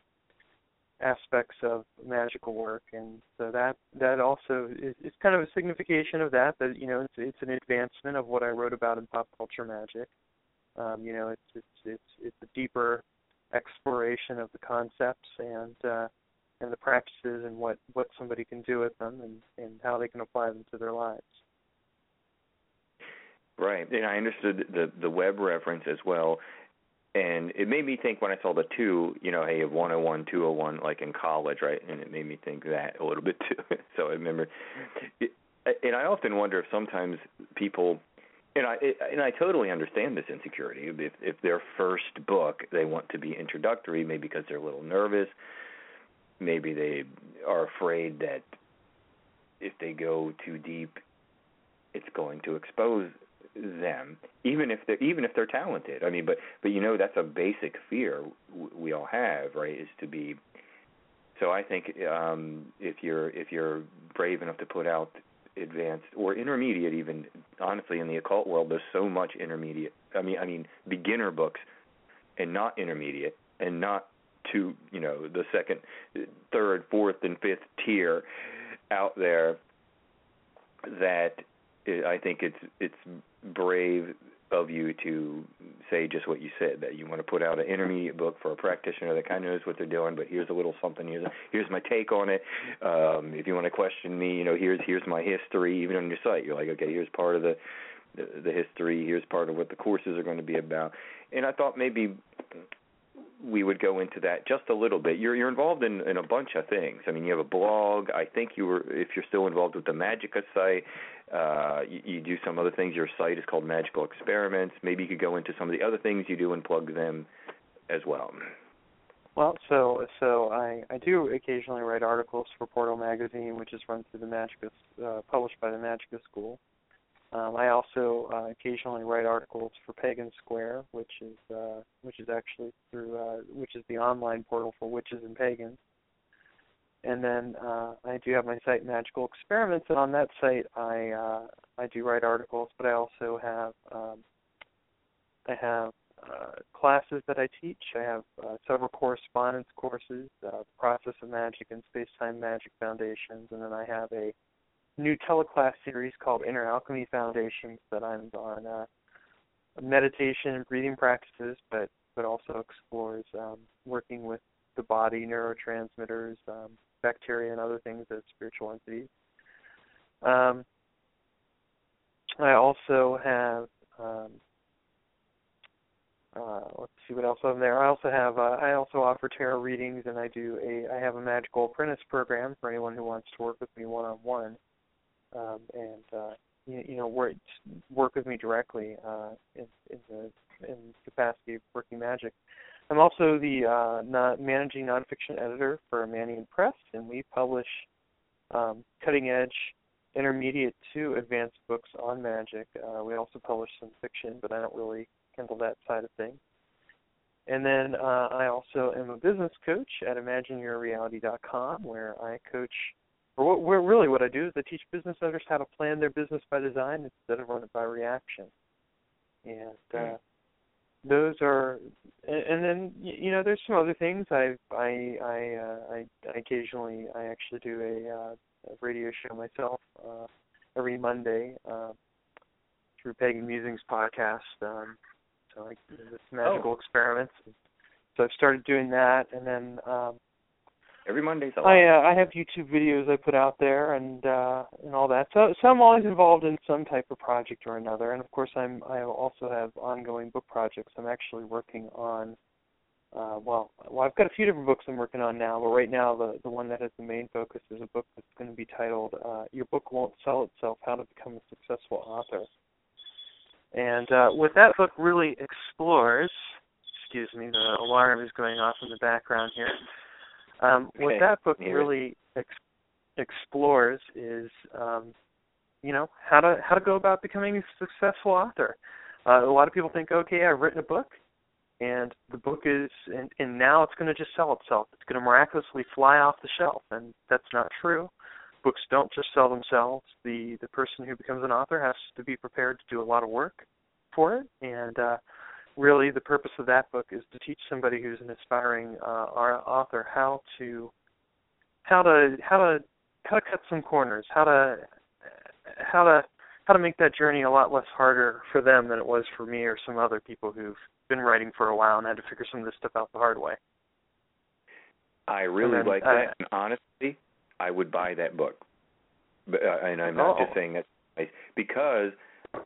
aspects of magical work, and so that that also is, kind of a signification of that. That you know, it's it's an advancement of what I wrote about in pop culture magic. Um, you know, it's it's it's it's a deeper exploration of the concepts and uh, and the practices and what what somebody can do with them and and how they can apply them to their lives. Right, and I understood the the web reference as well and it made me think when I saw the two, you know, hey, you have 101, 201, like in college, right? And it made me think that a little bit too. <laughs> so I remember, it, and I often wonder if sometimes people, and I and I totally understand this insecurity. If if their first book they want to be introductory, maybe because they're a little nervous, maybe they are afraid that if they go too deep, it's going to expose them, even if they're even if they're talented. I mean, but but you know that's a basic fear we all have, right? Is to be. So I think um, if you're if you're brave enough to put out advanced or intermediate, even honestly in the occult world, there's so much intermediate. I mean, I mean beginner books, and not intermediate, and not to you know the second, third, fourth, and fifth tier out there that I think it's it's brave of you to say just what you said that you want to put out an intermediate book for a practitioner that kind of knows what they're doing but here's a little something here's a, here's my take on it um if you want to question me you know here's here's my history even on your site you're like okay here's part of the the, the history here's part of what the courses are going to be about and i thought maybe we would go into that just a little bit. You're you're involved in in a bunch of things. I mean, you have a blog. I think you were if you're still involved with the Magica site. Uh, you, you do some other things. Your site is called Magical Experiments. Maybe you could go into some of the other things you do and plug them as well. Well, so so I I do occasionally write articles for Portal Magazine, which is run through the Magica, uh, published by the Magica School. Um, I also uh, occasionally write articles for Pagan Square, which is uh, which is actually through uh, which is the online portal for witches and pagans. And then uh, I do have my site Magical Experiments, and on that site I uh, I do write articles, but I also have um, I have uh, classes that I teach. I have uh, several correspondence courses, uh, Process of Magic and Space Time Magic Foundations, and then I have a new teleclass series called Inner Alchemy Foundations that I'm on uh, meditation and breathing practices, but but also explores um, working with the body, neurotransmitters, um, bacteria, and other things as spiritual entities. Um, I also have um, uh, let's see what else I'm there. I also have uh, I also offer tarot readings, and I do a I have a magical apprentice program for anyone who wants to work with me one on one, and uh, you, you know work work with me directly uh, in, in the in capacity of working magic. I'm also the uh, not managing nonfiction editor for Immanion Press, and we publish um, cutting edge, intermediate to advanced books on magic. Uh, we also publish some fiction, but I don't really handle that side of things. And then uh, I also am a business coach at ImagineYourReality.com, where I coach, or what, where really what I do is I teach business owners how to plan their business by design instead of run it by reaction. And uh, those are, and, and then you know there's some other things. I I I uh, I, I occasionally I actually do a, uh, a radio show myself uh, every Monday uh, through Pagan Musings podcast. Um, so like this magical oh. experiments. So I've started doing that, and then um, every Monday's a lot. I uh, I have YouTube videos I put out there and uh, and all that. So so I'm always involved in some type of project or another, and of course I'm I also have ongoing book projects. I'm actually working on. Uh, well, well, I've got a few different books I'm working on now, but right now the the one that has the main focus is a book that's going to be titled uh, "Your Book Won't Sell Itself: How to Become a Successful Author." And uh, what that book really explores, excuse me, the alarm is going off in the background here. Um, okay. What that book really ex- explores is, um, you know, how to how to go about becoming a successful author. Uh, a lot of people think, okay, I've written a book, and the book is, and, and now it's going to just sell itself. It's going to miraculously fly off the shelf, and that's not true books don't just sell themselves. The the person who becomes an author has to be prepared to do a lot of work for it. And uh, really, the purpose of that book is to teach somebody who's an aspiring uh, author how to how to how to how to cut some corners, how to how to how to make that journey a lot less harder for them than it was for me or some other people who've been writing for a while and had to figure some of this stuff out the hard way. I really then, like uh, that. And honestly, I would buy that book. But, uh, and I'm not oh. just saying that because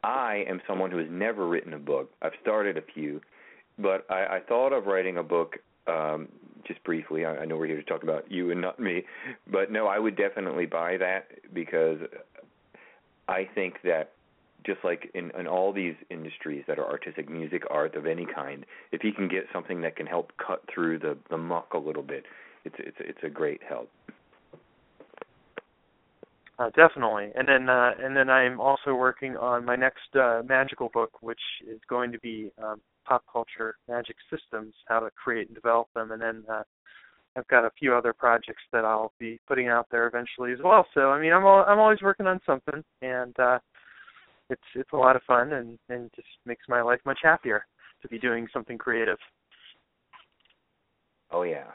I am someone who has never written a book. I've started a few, but I, I thought of writing a book um just briefly. I, I know we're here to talk about you and not me, but no, I would definitely buy that because I think that just like in, in all these industries that are artistic, music, art of any kind, if you can get something that can help cut through the the muck a little bit, it's it's it's a great help. Uh, definitely, and then uh, and then I'm also working on my next uh, magical book, which is going to be um, pop culture magic systems, how to create and develop them, and then uh, I've got a few other projects that I'll be putting out there eventually as well. So I mean, I'm al- I'm always working on something, and uh, it's it's a lot of fun, and and just makes my life much happier to be doing something creative. Oh yeah.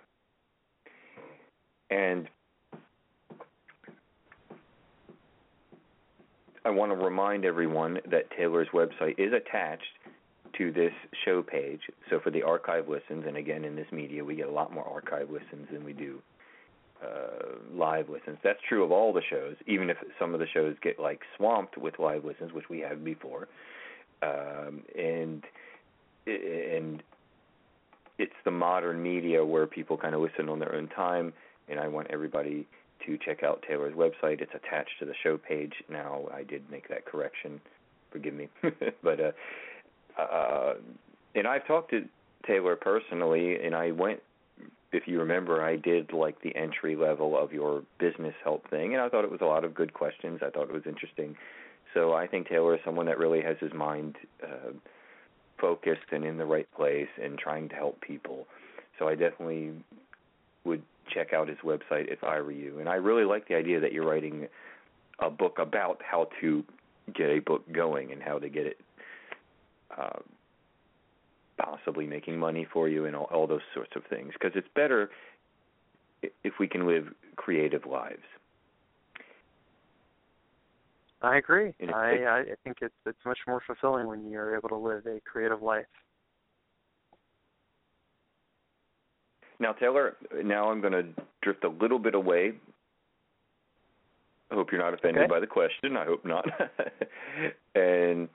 And I want to remind everyone that Taylor's website is attached to this show page. So for the archive listens, and again in this media, we get a lot more archive listens than we do uh, live listens. That's true of all the shows, even if some of the shows get like swamped with live listens, which we have before. Um, and and it's the modern media where people kind of listen on their own time, and I want everybody to check out Taylor's website. It's attached to the show page. Now I did make that correction. Forgive me, <laughs> but uh, uh, and I've talked to Taylor personally, and I went. If you remember, I did like the entry level of your business help thing, and I thought it was a lot of good questions. I thought it was interesting. So I think Taylor is someone that really has his mind uh, focused and in the right place and trying to help people. So I definitely would check out his website if I were you. And I really like the idea that you're writing a book about how to get a book going and how to get it uh, possibly making money for you and all, all those sorts of things. Because it's better if we can live creative lives. I agree. I I think it's it's much more fulfilling when you're able to live a creative life. Now, Taylor, now I'm going to drift a little bit away. I hope you're not offended okay. by the question. I hope not. <laughs> and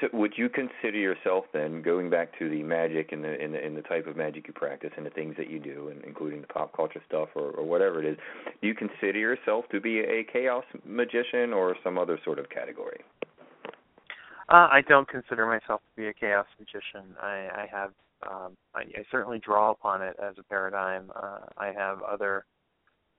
So, would you consider yourself then, going back to the magic and the and the, and the type of magic you practice and the things that you do, and including the pop culture stuff or, or whatever it is, do you consider yourself to be a chaos magician or some other sort of category? Uh, I don't consider myself to be a chaos magician. I, I have, um, I, I certainly draw upon it as a paradigm. Uh, I have other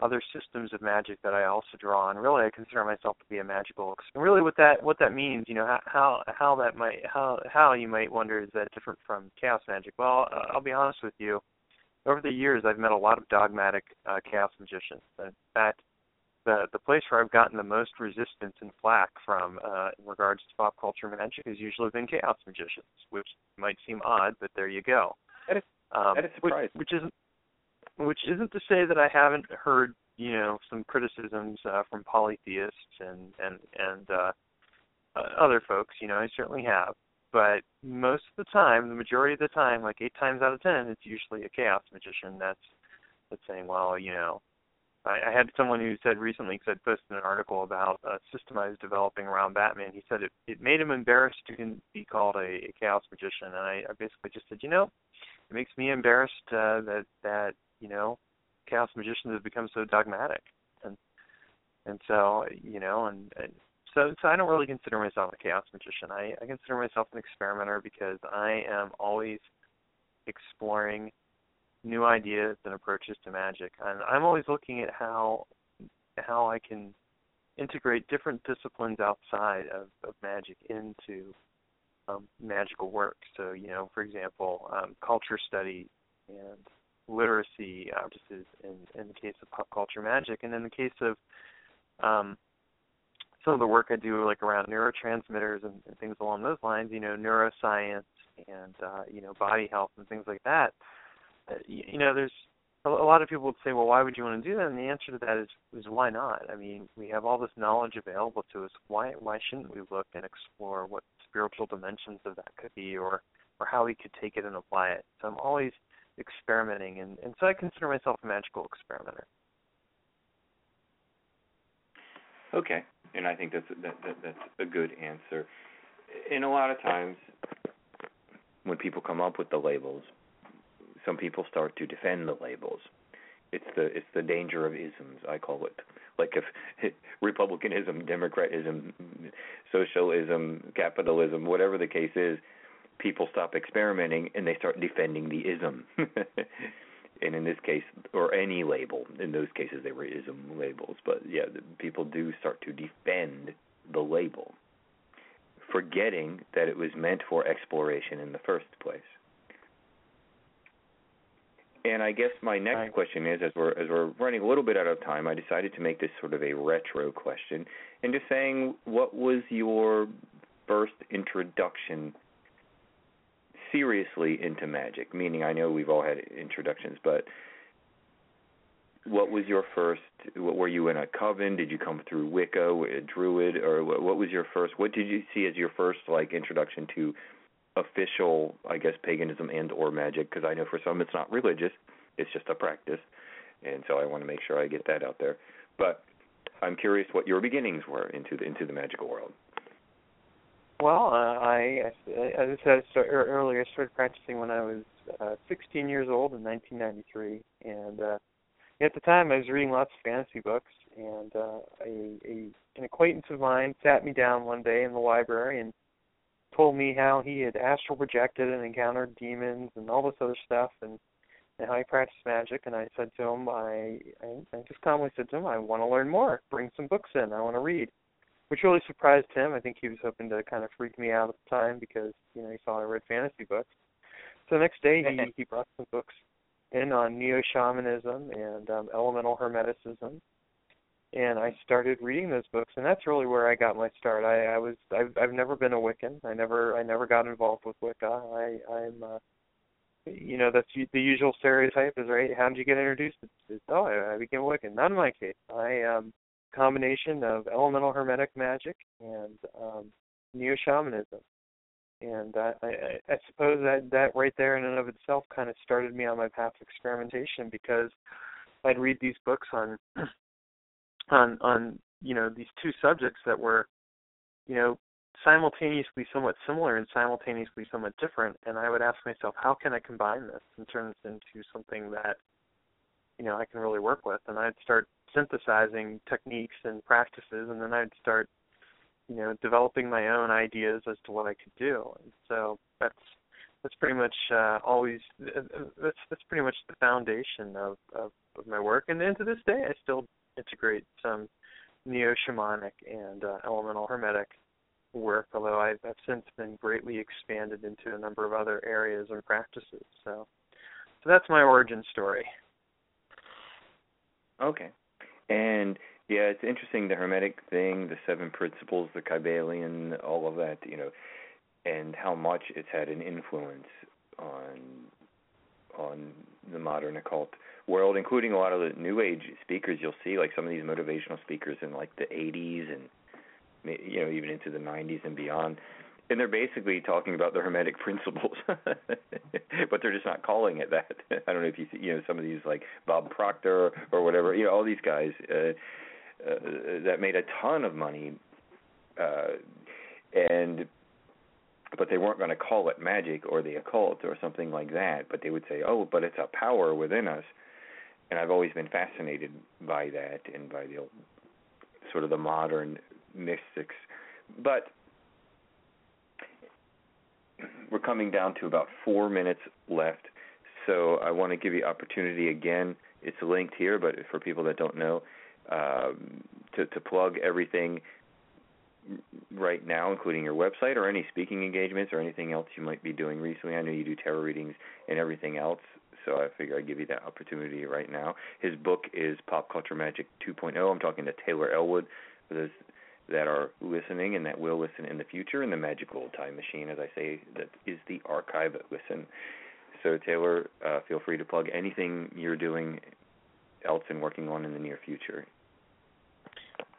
other systems of magic that I also draw on. Really, I consider myself to be a magical. And really, what that what that means, you know, how how that might how how you might wonder is that different from chaos magic? Well, uh, I'll be honest with you. Over the years, I've met a lot of dogmatic uh, chaos magicians. In fact, the the place where I've gotten the most resistance and flack from uh, in regards to pop culture magic has usually been chaos magicians, which might seem odd, but there you go. That is um, that is surprising. Which, which isn't which isn't to say that I haven't heard you know some criticisms uh, from polytheists and and and uh, uh, other folks. You know, I certainly have. But most of the time, the majority of the time, like eight times out of ten, it's usually a chaos magician that's that's saying, well, you know, I, I had someone who said recently, I posted an article about uh, systemized developing around Batman. He said it, it made him embarrassed to be called a, a chaos magician, and I, I basically just said, you know, it makes me embarrassed uh, that that you know, chaos magicians have become so dogmatic, and and so you know, and, and so so I don't really consider myself a chaos magician. I, I consider myself an experimenter because I am always exploring new ideas and approaches to magic. And I'm always looking at how how I can integrate different disciplines outside of, of magic into um, magical work. So, you know, for example, um, culture study and literacy practices in, in the case of pop culture magic, and in the case of um, some of the work I do, like around neurotransmitters and, and things along those lines, you know, neuroscience and uh, you know body health and things like that you know, there's a, lot of people would say, well, why would you want to do that? And the answer to that is, is why not? I mean, we have all this knowledge available to us. Why why shouldn't we look and explore what spiritual dimensions of that could be, or or how we could take it and apply it? So I'm always experimenting, and and so I consider myself a magical experimenter. Okay, and I think that's that, that that's a good answer. And a lot of times, when people come up with the labels, some people start to defend the labels. It's the it's the danger of isms, I call it. Like if <laughs> republicanism, democratism, socialism, capitalism, whatever the case is, people stop experimenting and they start defending the ism. <laughs> and in this case, or any label, in those cases they were ism labels, but yeah, people do start to defend the label, forgetting that it was meant for exploration in the first place. And I guess my next right. question is, as we're as we're running a little bit out of time, I decided to make this sort of a retro question, and just saying, what was your first introduction seriously into magic? Meaning, I know we've all had introductions, but what was your first? What, were you in a coven? Did you come through Wicca, a Druid, or what, what was your first? What did you see as your first like introduction to official, I guess, paganism and or magic because I know for some it's not religious, it's just a practice, and so I want to make sure I get that out there. But I'm curious what your beginnings were into the into the magical world. Well, uh, I, as I said earlier, I started practicing when I was uh, 16 years old in 1993, and uh, at the time I was reading lots of fantasy books, and uh, a, a an acquaintance of mine sat me down one day in the library and told me how he had astral projected and encountered demons and all this other stuff and and how he practiced magic and I said to him I I, I just calmly said to him I want to learn more. Bring some books in. I want to read. Which really surprised him. I think he was hoping to kind of freak me out at the time because you know he saw I read fantasy books. So the next day he <laughs> he brought some books in on neo shamanism and um, elemental hermeticism and I started reading those books, and that's really where I got my start. I, I was I've, I've never been a Wiccan. I never I never got involved with Wicca. I I'm uh, you know that's the usual stereotype is right. How did you get introduced? It's, it's oh I, I became a Wiccan. Not in my case. I um combination of elemental hermetic magic and um neo shamanism. And I, I, I suppose that that right there in and of itself kind of started me on my path of experimentation because I'd read these books on on on you know these two subjects that were you know simultaneously somewhat similar and simultaneously somewhat different. And I would ask myself, how can I combine this and turn this into something that you know I can really work with? And I'd start synthesizing techniques and practices, and then I'd start you know developing my own ideas as to what I could do. And so that's that's pretty much uh, always that's that's pretty much the foundation of, of of my work. And then to this day, I still integrate some neo shamanic and uh, elemental hermetic work, although I've, I've since been greatly expanded into a number of other areas and practices. So, so that's my origin story. Okay, and yeah, it's interesting the hermetic thing, the seven principles, the Kybalion, all of that, you know, and how much it's had an influence on on the modern occult world, including a lot of the new age speakers you'll see, like some of these motivational speakers in like the 80s and you know even into the 90s and beyond. And they're basically talking about the hermetic <laughs> principles but they're just not calling it that. <laughs> I don't know if you see you know some of these like bob proctor or whatever you know all these guys uh, uh that made a ton of money uh and but they weren't going to call it magic or the occult or something like that but they would say oh but it's a power within us and i've always been fascinated by that and by the sort of the modern mystics. But we're coming down to about four minutes left, so I want to give you opportunity again. It's linked here, but for people that don't know, um, to, to plug everything right now, including your website or any speaking engagements or anything else you might be doing recently. I know you do tarot readings and everything else, so I figure I'd give you that opportunity right now. His book is Pop Culture Magic 2.0. I'm talking to Taylor Ellwood for those that are listening and that will listen in the future, in the magical time machine, as I say, that is the archive listen. So Taylor, uh, feel free to plug anything you're doing else and working on in the near future.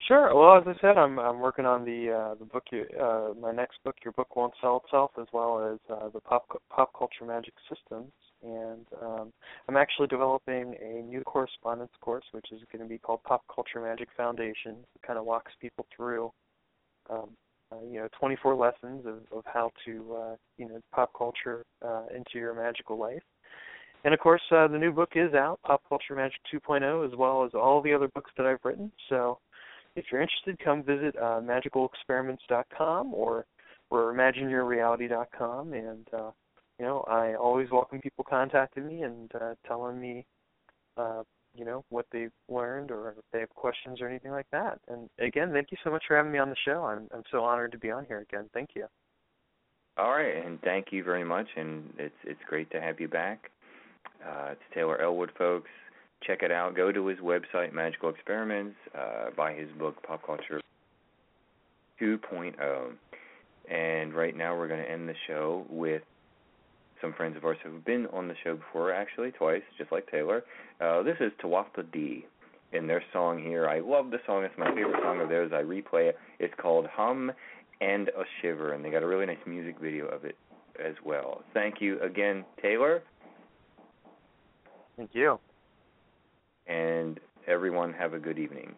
Sure. Well, as I said, I'm I'm working on the uh, the book, uh, my next book, Your Book Won't Sell Itself, as well as uh, the pop pop culture magic systems and um, I'm actually developing a new correspondence course, which is going to be called Pop Culture Magic Foundation. It kind of walks people through, um, uh, you know, 24 lessons of, of how to, uh, you know, pop culture uh, into your magical life. And of course, uh, the new book is out, Pop Culture Magic 2.0, as well as all the other books that I've written. So, if you're interested, come visit uh, magicalexperiments.com or or imagineyourreality.com and uh, you know, I always welcome people contacting me and uh, telling me, uh, you know, what they've learned or if they have questions or anything like that. And again, thank you so much for having me on the show. I'm I'm so honored to be on here again. Thank you. All right, and thank you very much. And it's it's great to have you back. Uh, Taylor Ellwood, folks. Check it out. Go to his website, Magical Experiments. Uh, buy his book, Pop Culture 2.0. And right now, we're going to end the show with some friends of ours who've been on the show before, actually twice, just like Taylor. Uh, this is Tuatha Dea in their song here. I love the song. It's my favorite song of theirs. I replay it. It's called Hum and a Shiver, and they got a really nice music video of it as well. Thank you again, Taylor. Thank you. And everyone, have a good evening.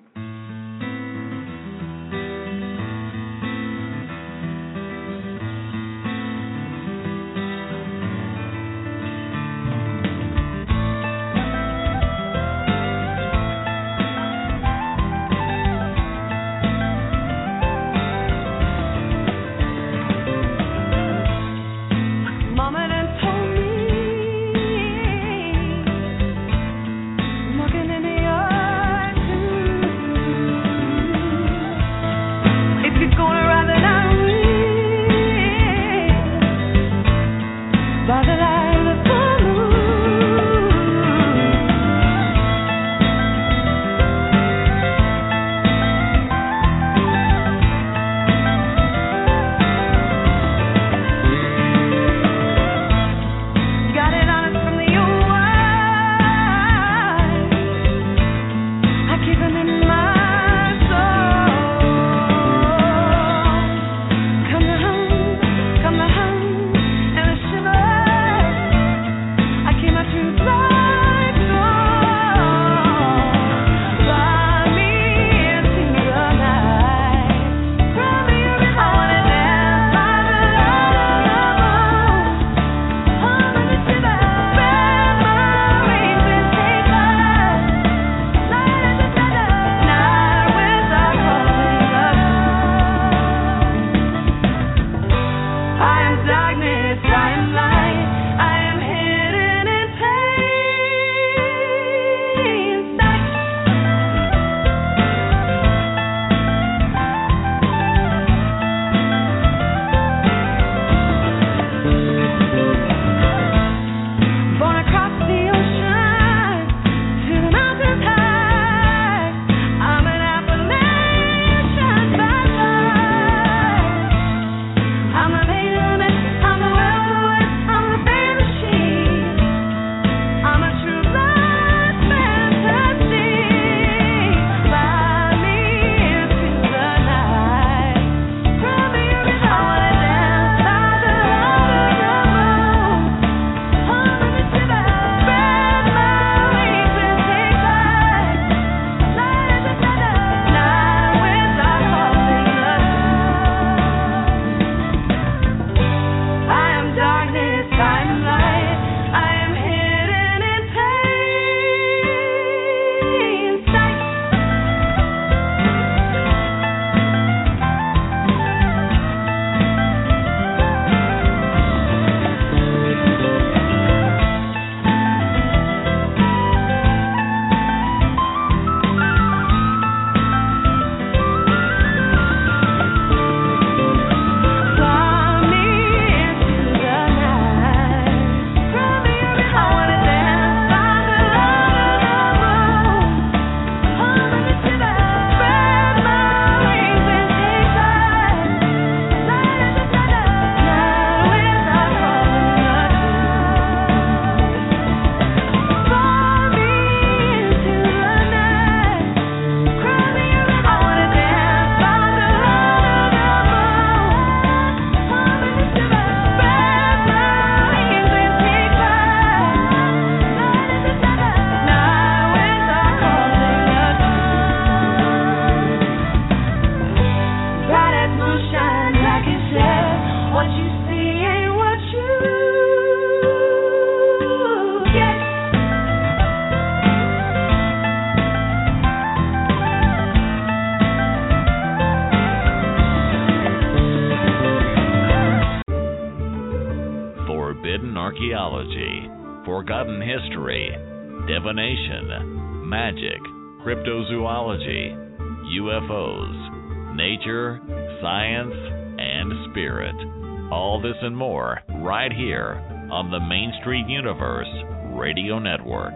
And more right here on the Main Street Universe Radio Network.